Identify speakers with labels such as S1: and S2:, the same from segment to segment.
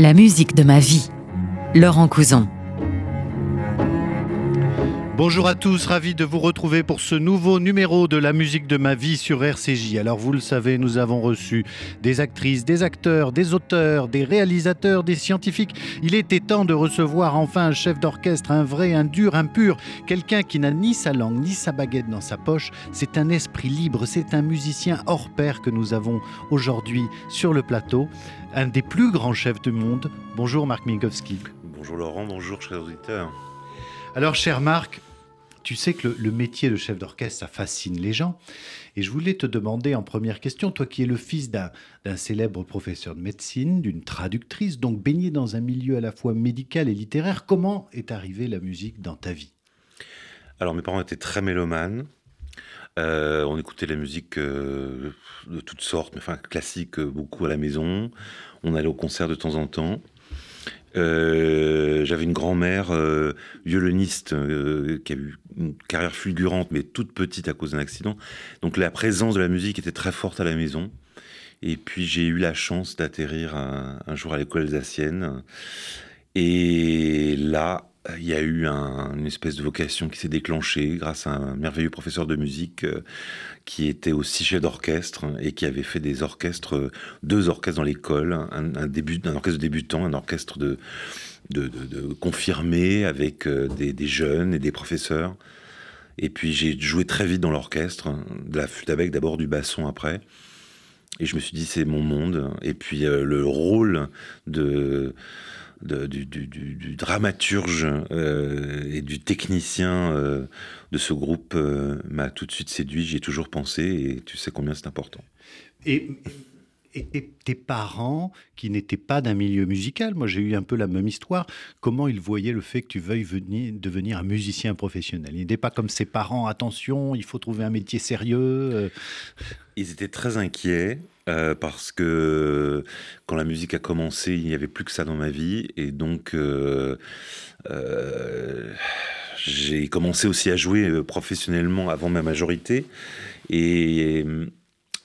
S1: La musique de ma vie. Laurent Couson.
S2: Bonjour à tous, ravi de vous retrouver pour ce nouveau numéro de la musique de ma vie sur RCJ. Alors vous le savez, nous avons reçu des actrices, des acteurs, des auteurs, des réalisateurs, des scientifiques. Il était temps de recevoir enfin un chef d'orchestre, un vrai, un dur, un pur, quelqu'un qui n'a ni sa langue ni sa baguette dans sa poche. C'est un esprit libre, c'est un musicien hors pair que nous avons aujourd'hui sur le plateau, un des plus grands chefs du monde. Bonjour Marc Minkowski.
S3: Bonjour Laurent, bonjour chers auditeurs.
S2: Alors cher Marc, tu sais que le, métier de chef d'orchestre, ça fascine les gens. Et je voulais te demander en première question, toi qui es le fils d'un célèbre professeur de médecine, d'une traductrice, donc baigné dans un milieu à la fois médical et littéraire, comment est arrivée la musique dans ta vie?
S3: Alors mes parents étaient très mélomanes. Euh, on écoutait la musique euh, de toutes sortes, mais enfin classique euh, beaucoup à la maison. On allait au concert de temps en temps. Euh, j'avais une grand-mère euh, violoniste euh, qui a eu une carrière fulgurante, mais toute petite à cause d'un accident. Donc la présence de la musique était très forte à la maison. Et puis j'ai eu la chance d'atterrir un, un, jour à l'école alsacienne. Et là, il y a eu une espèce de vocation qui s'est déclenchée grâce à un merveilleux professeur de musique euh, qui était aussi chef d'orchestre et qui avait fait des orchestres, deux orchestres dans l'école, un, début, un orchestre de débutants, un orchestre de, de, confirmés avec euh, des, jeunes et des professeurs. Et puis j'ai joué très vite dans l'orchestre, de la flûte avec d'abord du basson après. Et je me suis dit c'est mon monde. Et puis euh, le rôle de du, dramaturge euh, et du technicien euh, de ce groupe euh, m'a tout de suite séduit. J'y ai toujours pensé et tu sais combien c'est important.
S2: Et, et, tes parents, qui n'étaient pas d'un milieu musical, moi j'ai eu un peu la même histoire, comment ils voyaient le fait que tu veuilles venir, devenir un musicien professionnel? Ils n'étaient pas comme ses parents, attention, il faut trouver un métier sérieux
S3: Ils étaient très inquiets. Euh, parce que quand la musique a commencé, il n'y avait plus que ça dans ma vie. Et donc, euh, euh, j'ai commencé aussi à jouer professionnellement avant ma majorité. Et,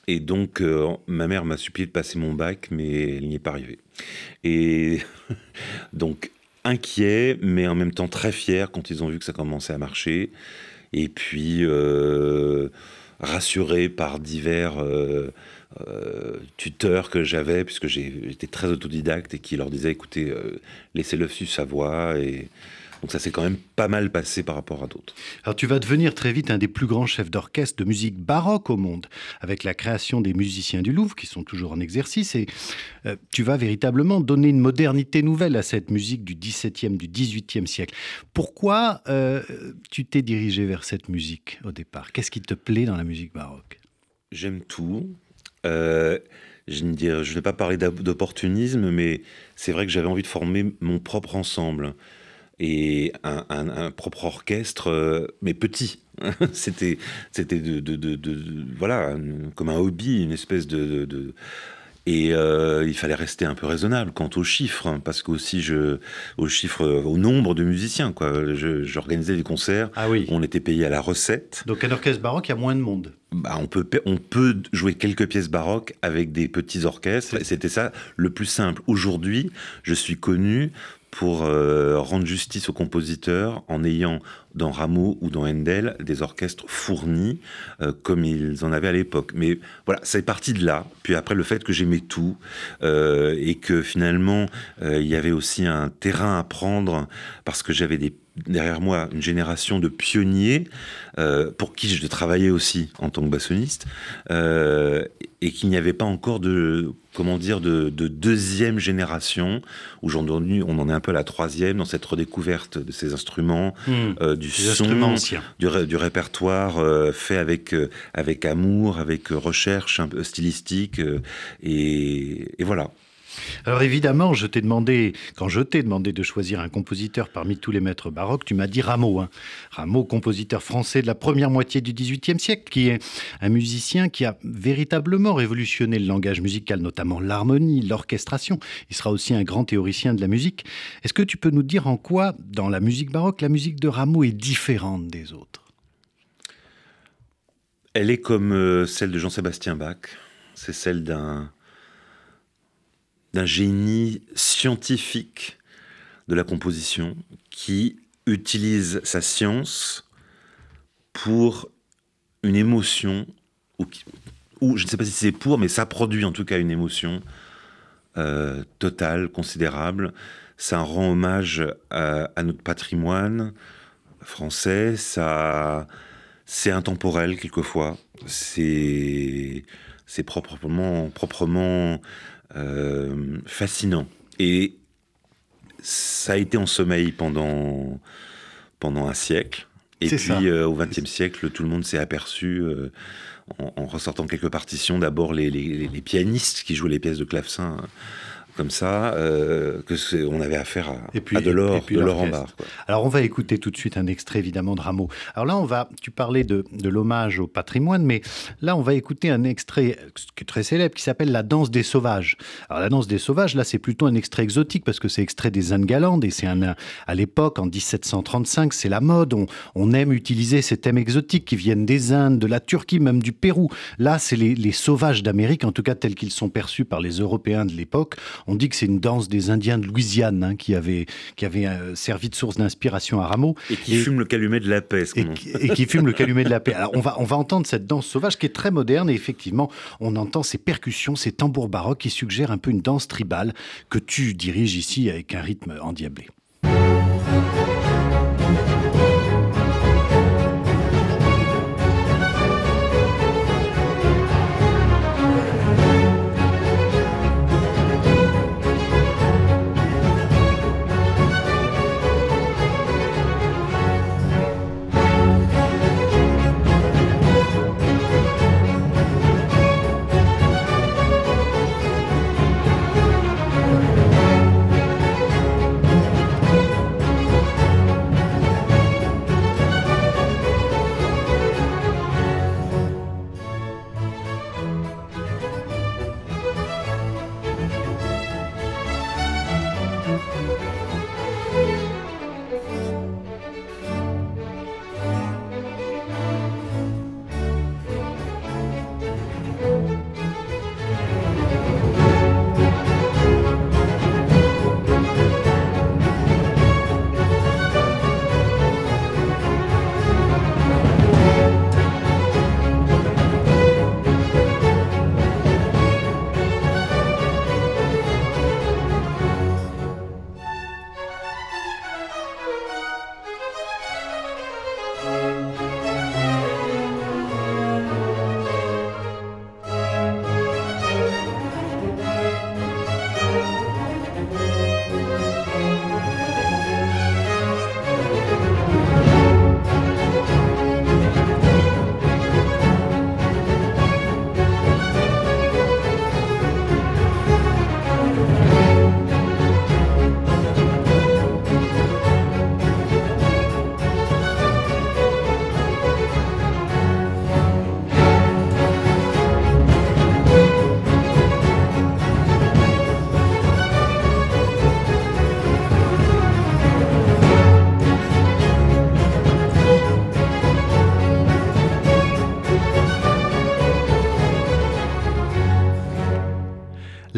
S3: et donc, ma mère m'a supplié de passer mon bac, mais elle n'y est pas arrivée. Et donc, inquiet, mais en même temps très fier quand ils ont vu que ça commençait à marcher. Et puis, rassuré par divers euh, tuteurs que j'avais, puisque j'étais très autodidacte et qui leur disait écoutez, euh, laissez-le suivre sa voix. Et donc ça s'est quand même pas mal passé par rapport à d'autres.
S2: Alors tu vas devenir très vite un des plus grands chefs d'orchestre de musique baroque au monde, avec la création des musiciens du Louvre, qui sont toujours en exercice. Et euh, tu vas véritablement donner une modernité nouvelle à cette musique du XVIIe, du XVIIIe siècle. Pourquoi tu t'es dirigé vers cette musique au départ? Qu'est-ce qui te plaît dans la musique baroque?
S3: J'aime tout. Euh, je ne, vais pas parler d'opportunisme, mais c'est vrai que j'avais envie de former mon propre ensemble et un, propre orchestre, euh, mais petit. c'était, c'était de, voilà, comme un hobby, une espèce de, et euh, il fallait rester un peu raisonnable quant aux chiffres, hein, parce qu'aussi je, aux chiffres, au nombre de musiciens, quoi. J'organisais des concerts,
S2: ah oui.
S3: on était payé à la recette.
S2: Donc un orchestre baroque, il y a moins de monde.
S3: Bah, on, peut, on peut jouer quelques pièces baroques avec des petits orchestres. C'était ça le plus simple. Aujourd'hui, je suis connu pour euh, rendre justice aux compositeurs en ayant dans Rameau ou dans Handel des orchestres fournis euh, comme ils en avaient à l'époque. Mais voilà, c'est parti de là. Puis après, le fait que j'aimais tout euh, et que finalement, il y avait aussi un terrain à prendre parce que j'avais des derrière moi une génération de pionniers euh, pour qui je travaillais aussi en tant que bassoniste euh, et qu'il n'y avait pas encore de comment dire de, deuxième génération aujourd'hui on en est un peu à la troisième dans cette redécouverte de ces instruments
S2: hmm. euh, du son
S3: du, du, répertoire fait avec avec amour avec recherche un peu stylistique et, et voilà
S2: alors évidemment, je t'ai demandé, quand je t'ai demandé de choisir un compositeur parmi tous les maîtres baroques, tu m'as dit Rameau. Hein. Rameau, compositeur français de la première moitié du XVIIIe siècle, qui est un musicien qui a véritablement révolutionné le langage musical, notamment l'harmonie, l'orchestration. Il sera aussi un grand théoricien de la musique. Est-ce que tu peux nous dire en quoi, dans la musique baroque, la musique de Rameau est différente des autres?
S3: Elle est comme euh, celle de Jean-Sébastien Bach. C'est celle d'un d'un génie scientifique de la composition qui utilise sa science pour une émotion, ou, je ne sais pas si c'est pour, mais ça produit en tout cas une émotion euh, totale, considérable. Ça rend hommage à, notre patrimoine français, ça, c'est intemporel quelquefois, c'est, c'est proprement, proprement euh, fascinant. Et ça a été en sommeil pendant, pendant un siècle. Et puis euh, au XXe siècle, tout le monde s'est aperçu, euh, en, ressortant quelques partitions, d'abord les, les, pianistes qui jouaient les pièces de clavecin comme ça, euh, que c'est, on avait affaire à, et puis, à de l'or, de l'or en barre.
S2: Alors on va écouter tout de suite un extrait évidemment de Rameau. Alors là on va, tu parlais de, de l'hommage au patrimoine, mais là on va écouter un extrait qui est très célèbre qui s'appelle La danse des sauvages. Alors la danse des sauvages, là c'est plutôt un extrait exotique parce que c'est extrait des Indes galantes et c'est un, à l'époque en 1735 c'est la mode. On, on, aime utiliser ces thèmes exotiques qui viennent des Indes, de la Turquie, même du Pérou. Là c'est les, les sauvages d'Amérique, en tout cas tels qu'ils sont perçus par les Européens de l'époque. On dit que c'est une danse des Indiens de Louisiane hein, qui avait, qui avait euh, servi de source d'inspiration à Rameau.
S3: Et qui fume le calumet de la paix.
S2: Et, et, qui fume le calumet de la paix. Alors on va, on va entendre cette danse sauvage qui est très moderne et effectivement on entend ces percussions, ces tambours baroques qui suggèrent un peu une danse tribale que tu diriges ici avec un rythme endiablé.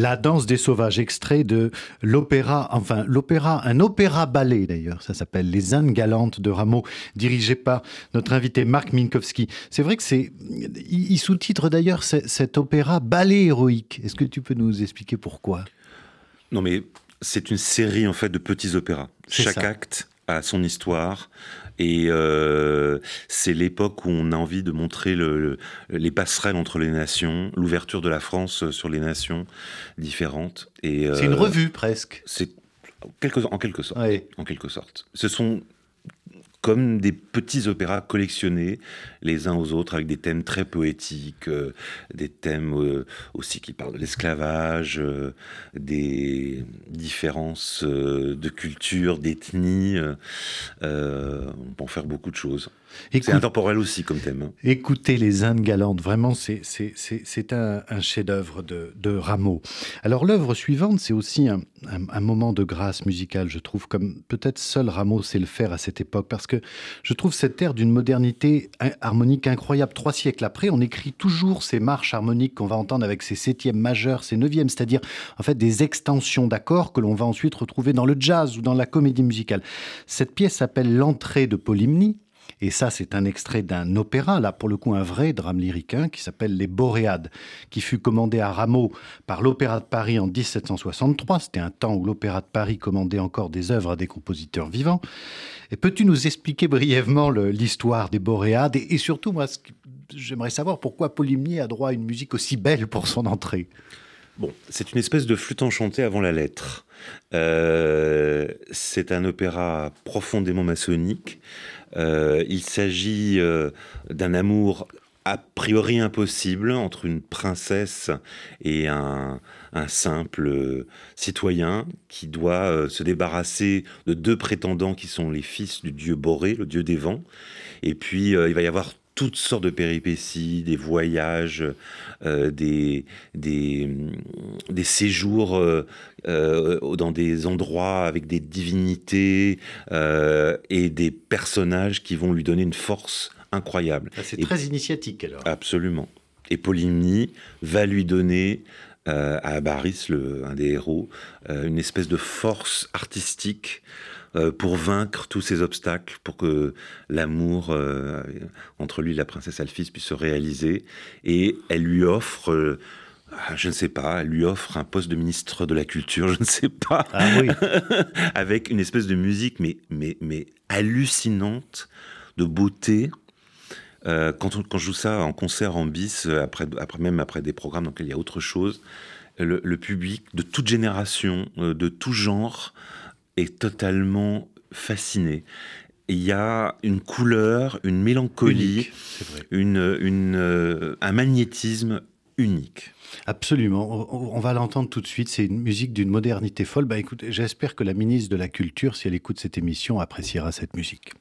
S2: La danse des sauvages, extrait de l'opéra, enfin l'opéra, un opéra ballet d'ailleurs, ça s'appelle Les Indes galantes de Rameau, dirigé par notre invité Marc Minkowski. C'est vrai que c'est, il sous-titre d'ailleurs cet opéra ballet héroïque. Est-ce que tu peux nous expliquer pourquoi?
S3: Non mais c'est une série en fait de petits opéras. Chaque acte a son histoire, et euh, c'est l'époque où on a envie de montrer le, les passerelles entre les nations, l'ouverture de la France sur les nations différentes.
S2: Et c'est une euh, revue presque.
S3: C'est en quelque sorte. En quelque sorte. Ce sont comme des petits opéras collectionnés les uns aux autres avec des thèmes très poétiques, euh, des thèmes euh, aussi qui parlent de l'esclavage, euh, des différences de culture, d'ethnie. on peut en faire beaucoup de choses. C'est intemporel aussi comme thème. Hein.
S2: Écoutez les Indes galantes, vraiment, c'est un, un chef-d'œuvre de, de, Rameau. Alors l'œuvre suivante, c'est aussi un, un, moment de grâce musicale, je trouve, comme peut-être seul Rameau sait le faire à cette époque, parce que que je trouve cette ère d'une modernité harmonique incroyable. Trois siècles après, on écrit toujours ces marches harmoniques qu'on va entendre avec ces septièmes majeurs, ces neuvièmes, c'est-à-dire en fait des extensions d'accords que l'on va ensuite retrouver dans le jazz ou dans la comédie musicale. Cette pièce s'appelle L'entrée de Polymnie. Et ça, c'est un extrait d'un opéra, là pour le coup un vrai drame lyrique, qui s'appelle Les Boréades, qui fut commandé à Rameau par l'Opéra de Paris en 1763. C'était un temps où l'Opéra de Paris commandait encore des œuvres à des compositeurs vivants. Et peux-tu nous expliquer brièvement l'histoire des Boréades et, surtout, moi, j'aimerais savoir pourquoi Polymnie a droit à une musique aussi belle pour son entrée?
S3: Bon, c'est une espèce de flûte enchantée avant la lettre. Euh, c'est un opéra profondément maçonnique. Euh, il s'agit euh, d'un amour a priori impossible entre une princesse et un, simple citoyen qui doit se débarrasser de deux prétendants qui sont les fils du dieu Boré, le dieu des vents. Et puis il va y avoir toutes sortes de péripéties, des voyages, euh, des, des, des, séjours euh, euh, dans des endroits avec des divinités et des personnages qui vont lui donner une force incroyable.
S2: Ah, c'est très initiatique alors.
S3: Absolument. Et Polymnie va lui donner à Baris, le, un des héros, une espèce de force artistique pour vaincre tous ces obstacles, pour que l'amour euh, entre lui et la princesse Alphys puisse se réaliser. Et elle lui offre euh, je ne sais pas, elle lui offre un poste de ministre de la Culture, je ne sais pas.
S2: Ah oui.
S3: Avec une espèce de musique, mais, mais, mais hallucinante, de beauté. quand, quand je joue ça en concert en bis, après, après, même après des programmes dans lesquels il y a autre chose, le, le public de toute génération, de tout genre, est totalement fasciné. Il y a une couleur, une mélancolie, une, euh, un magnétisme unique.
S2: Absolument. On, va l'entendre tout de suite. C'est une musique d'une modernité folle. Bah, écoute, j'espère que la ministre de la Culture, si elle écoute cette émission, appréciera cette musique.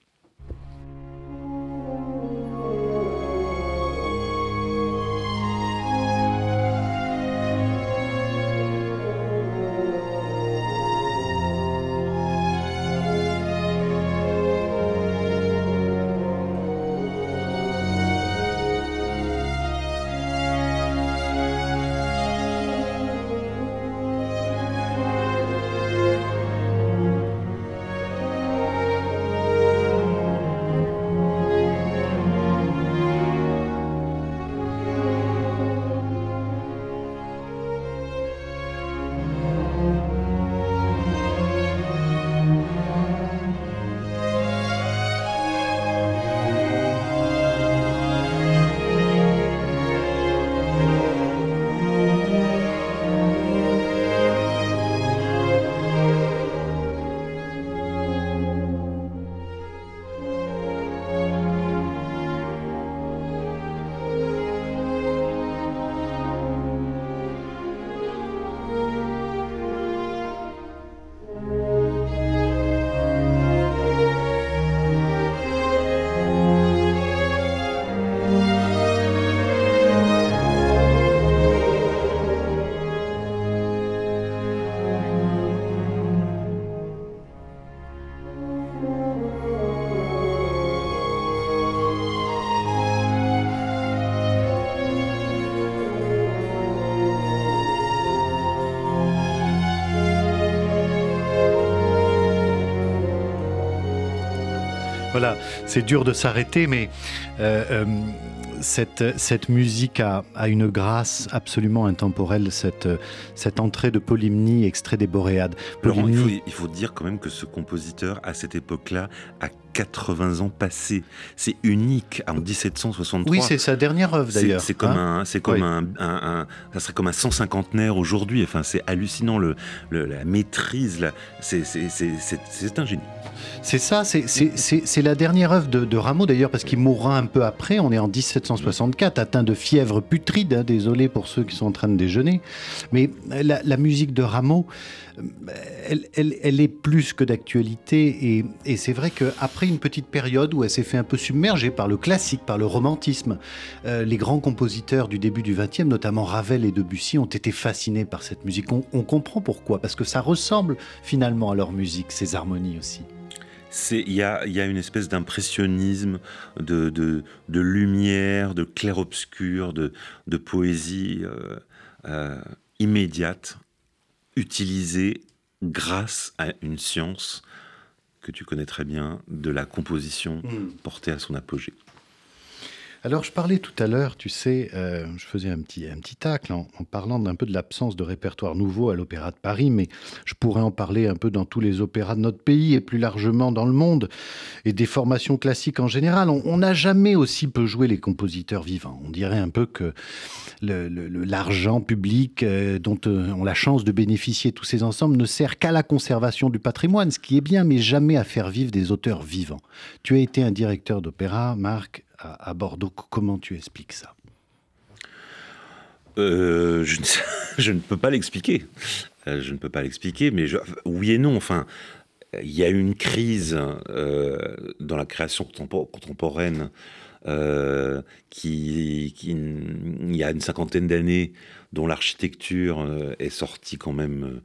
S2: Voilà, c'est dur de s'arrêter, mais euh, euh, cette, cette musique a, a, une grâce absolument intemporelle, cette, cette entrée de Polymnie, extrait des Boréades.
S3: il, faut, il, faut, dire quand même que ce compositeur, à cette époque-là, a 80 ans passés. C'est unique en 1763.
S2: Oui, c'est sa dernière œuvre d'ailleurs.
S3: C'est comme hein un, comme un, ça serait comme un 150naire aujourd'hui. Enfin, c'est hallucinant le, la maîtrise. C'est, c'est, un génie.
S2: C'est ça, c'est la dernière œuvre de, Rameau d'ailleurs, parce qu'il mourra un peu après. On est en 1764, atteint de fièvre putride. Hein, désolé pour ceux qui sont en train de déjeuner. Mais la, musique de Rameau, elle, est plus que d'actualité. Et, c'est vrai qu'après une petite période où elle s'est fait un peu submerger par le classique, par le romantisme, euh, les grands compositeurs du début du XXe, notamment Ravel et Debussy, ont été fascinés par cette musique. On, comprend pourquoi, parce que ça ressemble finalement à leur musique, ces harmonies aussi.
S3: Il y a, y a, une espèce d'impressionnisme, de, de, de, lumière, de clair-obscur, de, de, poésie euh, euh, immédiate, utilisée grâce à une science que tu connais très bien, de la composition hmm. portée à son apogée.
S2: Alors, je parlais tout à l'heure, tu sais, euh, je faisais un petit, un petit tacle en, parlant d'un peu de l'absence de répertoire nouveau à l'Opéra de Paris, mais je pourrais en parler un peu dans tous les opéras de notre pays et plus largement dans le monde, et des formations classiques en général. On n'a jamais aussi peu joué les compositeurs vivants. On dirait un peu que l'argent public euh, dont euh, on a la chance de bénéficier tous ces ensembles ne sert qu'à la conservation du patrimoine, ce qui est bien, mais jamais à faire vivre des auteurs vivants. Tu as été un directeur d'opéra, Marc, à, Bordeaux. Comment tu expliques ça?
S3: Euh, je, ne peux pas l'expliquer. Euh, je ne peux pas l'expliquer, mais oui et non. Enfin, il y a eu une crise euh, dans la création contemporaine qui, il y a une cinquantaine d'années, dont l'architecture est sortie quand même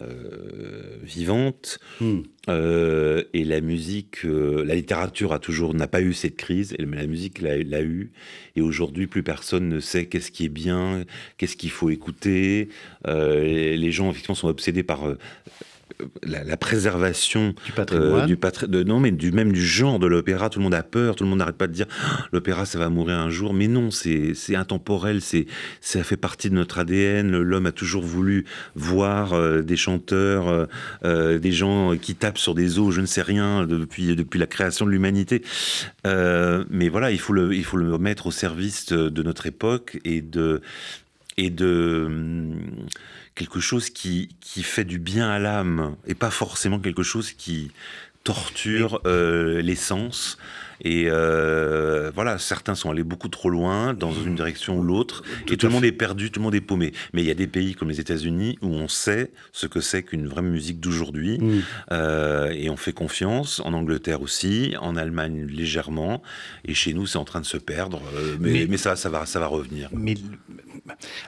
S3: euh, vivante. Hmm. Euh, et la musique, euh, la littérature a toujours n'a pas eu cette crise, mais la musique l'a eu. Et aujourd'hui, plus personne ne sait qu'est-ce qui est bien, qu'est-ce qu'il faut écouter. les gens effectivement sont obsédés par la, préservation
S2: du patrimoine,
S3: du de, non mais du même du genre de l'opéra. Tout le monde a peur, tout le monde n'arrête pas de dire ah, l'opéra ça va mourir un jour. Mais non, c'est intemporel, c'est ça fait partie de notre ADN. L'homme a toujours voulu voir euh, des chanteurs, euh, euh, des gens qui tapent sur des os, je ne sais rien depuis depuis la création de l'humanité. mais voilà, il faut le il faut le mettre au service de notre époque et de et de hum, quelque chose qui, qui fait du bien à l'âme et pas forcément quelque chose qui torture euh, l'essence. Et euh, voilà, certains sont allés beaucoup trop loin dans une direction ou l'autre, et tout le monde est perdu, tout le monde est paumé. Mais il y a des pays comme les États-Unis où on sait ce que c'est qu'une vraie musique d'aujourd'hui, mm. euh, et on fait confiance. En Angleterre aussi, en Allemagne légèrement, et chez nous c'est en train de se perdre, euh, mais, mais, ça, ça va, ça va revenir.
S2: Mais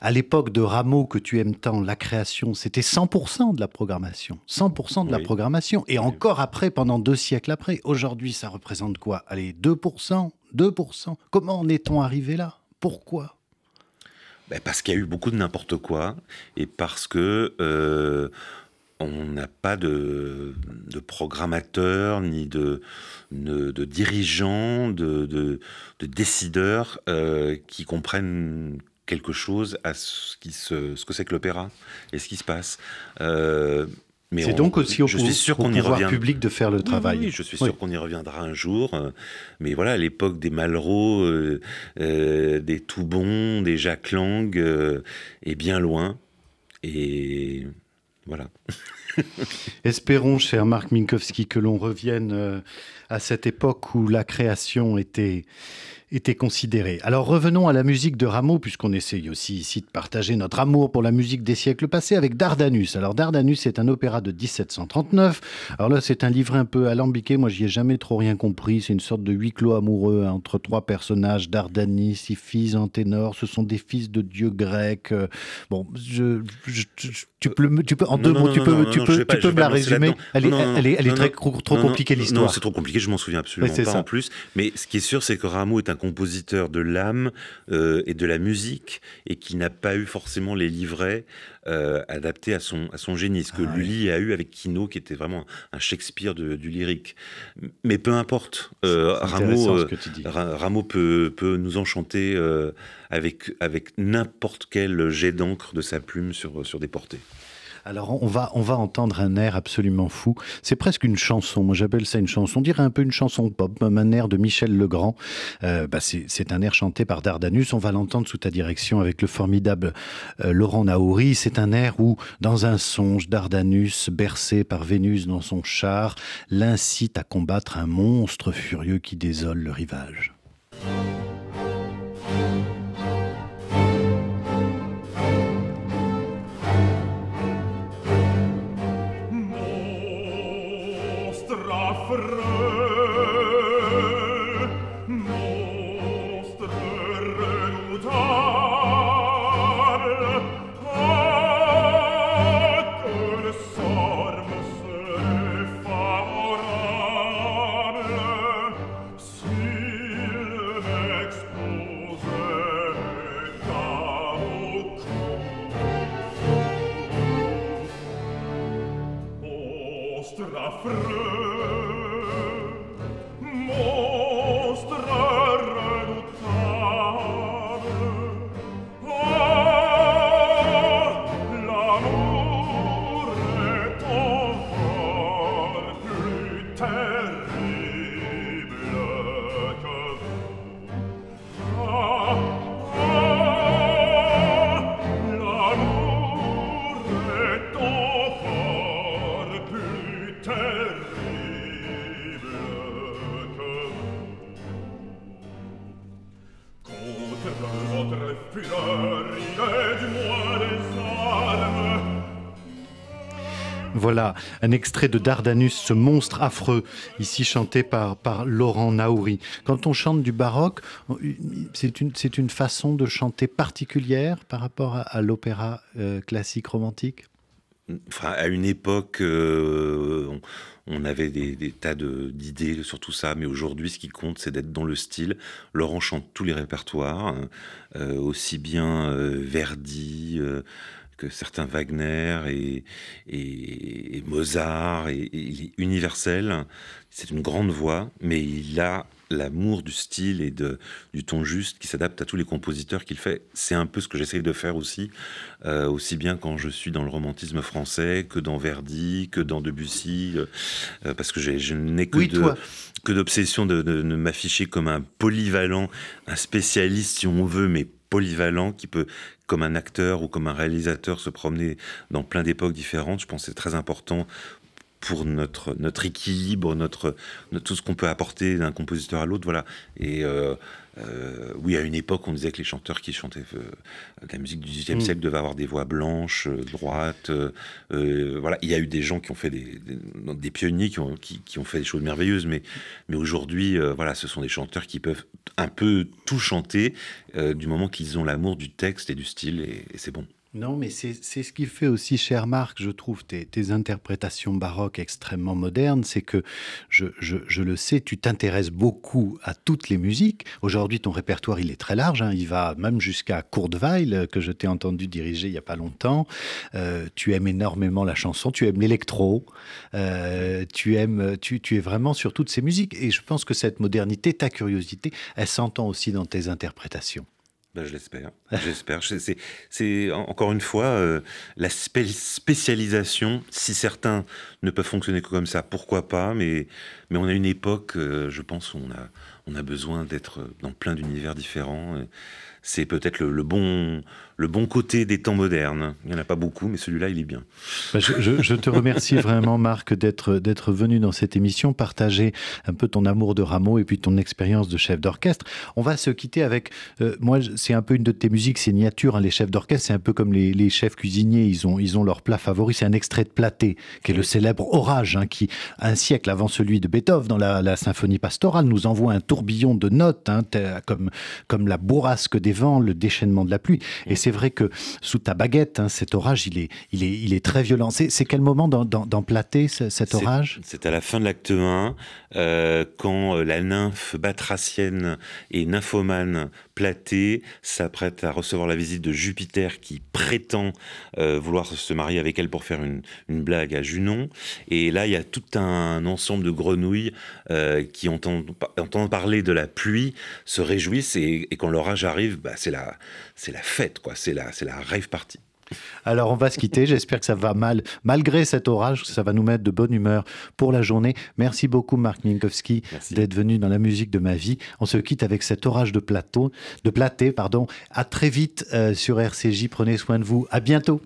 S2: à l'époque de Rameau que tu aimes tant, la création, c'était 100% de la programmation, 100% de la programmation, et encore après, pendant deux siècles après. Aujourd'hui, ça représente quoi 2%, 2%. Comment en est-on arrivé là? Pourquoi?
S3: Ben Parce qu'il y a eu beaucoup de n'importe quoi et parce que euh, on n'a pas de, de programmateurs ni de, de, dirigeants, de, de, décideurs euh, qui comprennent quelque chose à ce que c'est que l'opéra et ce qui se passe.
S2: Euh, c'est donc aussi au, je suis sûr qu'on y revient. public de faire le travail.
S3: Oui, je suis sûr qu'on y reviendra un jour. Euh, mais voilà, l'époque des Malraux, euh, euh, des Toubon, des Jacques Lang est bien loin. Et voilà.
S2: Espérons, cher Marc Minkowski, que l'on revienne à cette époque où la création était était considéré. Alors revenons à la musique de Rameau, puisqu'on essaye aussi ici de partager notre amour pour la musique des siècles passés avec Dardanus. Alors Dardanus, c'est un opéra de 1739. Alors là, c'est un livre un peu alambiqué. Moi, j'y ai jamais trop rien compris. C'est une sorte de huis clos amoureux entre trois personnages. Dardanus, ses fils en ténor, ce sont des fils de dieux grecs. Bon, je, tu, peux, tu peux, en deux mots, tu peux, tu peux, tu peux me la résumer? Elle est, elle est, elle est très, trop compliquée l'histoire.
S3: Non, c'est trop compliqué. Je m'en souviens absolument pas en plus. Mais ce qui est sûr, c'est que Rameau est un compositeur de l'âme euh, et de la musique et qui n'a pas eu forcément les livrets euh, adaptés à son, à son génie. Ce que ah Lully a eu avec Kino, qui était vraiment un Shakespeare du lyrique. Mais peu importe, euh, Rameau, Rameau peut, peut, nous enchanter avec, avec n'importe quel jet d'encre de sa plume sur, sur des portées.
S2: Alors on va, on va entendre un air absolument fou. C'est presque une chanson. Moi j'appelle ça une chanson. On dirait un peu une chanson pop, comme un air de Michel Legrand. Euh, bah, c'est un air chanté par Dardanus. On va l'entendre sous ta direction avec le formidable euh, Laurent Naouri. C'est un air où, dans un songe, Dardanus, bercé par Vénus dans son char, l'incite à combattre un monstre furieux qui désole le rivage. la fröhlichkeit Voilà, un extrait de Dardanus, ce monstre affreux, ici chanté par, par Laurent Naouri. Quand on chante du baroque, c'est une, une façon de chanter particulière par rapport à, l'opéra euh, classique romantique?
S3: Enfin, à une époque, euh, on, avait des, tas d'idées sur tout ça, mais aujourd'hui, ce qui compte, c'est d'être dans le style. Laurent chante tous les répertoires, euh, aussi bien Verdi que certains Wagner et, Mozart, et, et universel. C'est une grande voix, mais il a l'amour du style et de, du ton juste qui s'adapte à tous les compositeurs qu'il fait. C'est un peu ce que j'essaye de faire aussi, euh, aussi bien quand je suis dans le romantisme français que dans Verdi, que dans Debussy, euh, parce que je n'ai que de, que d'obsession de, de m'afficher comme un polyvalent, un spécialiste si on veut, mais polyvalent qui peut comme un acteur ou comme un réalisateur se promener dans plein d'époques différentes. Je pense que c'est très important pour notre, notre équilibre, notre, tout ce qu'on peut apporter d'un compositeur à l'autre. Voilà. Et euh, euh, oui, à une époque, on disait que les chanteurs qui chantaient euh, de la musique du XVIIIe mm. siècle devaient avoir des voix blanches, droites. voilà. Il y a eu des gens qui ont fait des, des, pionniers qui ont, qui, qui, ont fait des choses merveilleuses, mais, mais aujourd'hui, voilà, ce sont des chanteurs qui peuvent un peu tout chanter du moment qu'ils ont l'amour du texte et du style, et c'est bon.
S2: Non, mais c'est ce qui fait aussi, cher Marc, je trouve, tes, interprétations baroques extrêmement modernes. C'est que, je, je, le sais, tu t'intéresses beaucoup à toutes les musiques. Aujourd'hui, ton répertoire, il est très large. Hein. Il va même jusqu'à Weill, que je t'ai entendu diriger il n'y a pas longtemps. Euh, tu aimes énormément la chanson, tu aimes l'électro. Euh, tu, aimes, tu, tu es vraiment sur toutes ces musiques. Et je pense que cette modernité, ta curiosité, elle s'entend aussi dans tes interprétations.
S3: Ben, je l'espère. J'espère. C'est encore une fois euh, la spécialisation. Si certains ne peuvent fonctionner que comme ça, pourquoi pas Mais mais on a une époque, euh, je pense, où on a on a besoin d'être dans plein d'univers différents c'est peut-être le, bon, le bon côté des temps modernes. Il n'y en a pas beaucoup, mais celui-là, il est bien.
S2: Bah, je, te remercie vraiment, Marc, d'être, venu dans cette émission, partager un peu ton amour de Rameau et puis ton expérience de chef d'orchestre. On va se quitter avec, euh, moi, c'est un peu une de tes musiques signatures, hein, les chefs d'orchestre, c'est un peu comme les, chefs cuisiniers, ils ont, ils ont leur plat favori, c'est un extrait de Platé, qui est le célèbre Orage, hein, qui, un siècle avant celui de Beethoven, dans la, symphonie pastorale, nous envoie un tourbillon de notes, hein, comme, comme la bourrasque des vents, le déchaînement de la pluie. Et c'est vrai que sous ta baguette, hein, cet orage, il est, il est, il est très violent. C'est quel moment dans, dans, Platé, cet orage?
S3: C'est à la fin de l'acte 1, euh, quand euh, la nymphe batracienne et nymphomane Platé s'apprête à recevoir la visite de Jupiter qui prétend euh, vouloir se marier avec elle pour faire une, une, blague à Junon. Et là, il y a tout un ensemble de grenouilles qui entendent, entendent, parler de la pluie, se réjouissent et, et quand l'orage arrive, bah, c'est la, c'est la fête, quoi. C'est la, c'est la rave party.
S2: Alors on va se quitter. J'espère que ça va mal, malgré cet orage, ça va nous mettre de bonne humeur pour la journée. Merci beaucoup Marc Minkowski d'être venu dans la musique de ma vie. On se quitte avec cet orage de plateau, de platé, pardon. À très vite euh, sur RCJ. Prenez soin de vous. À bientôt.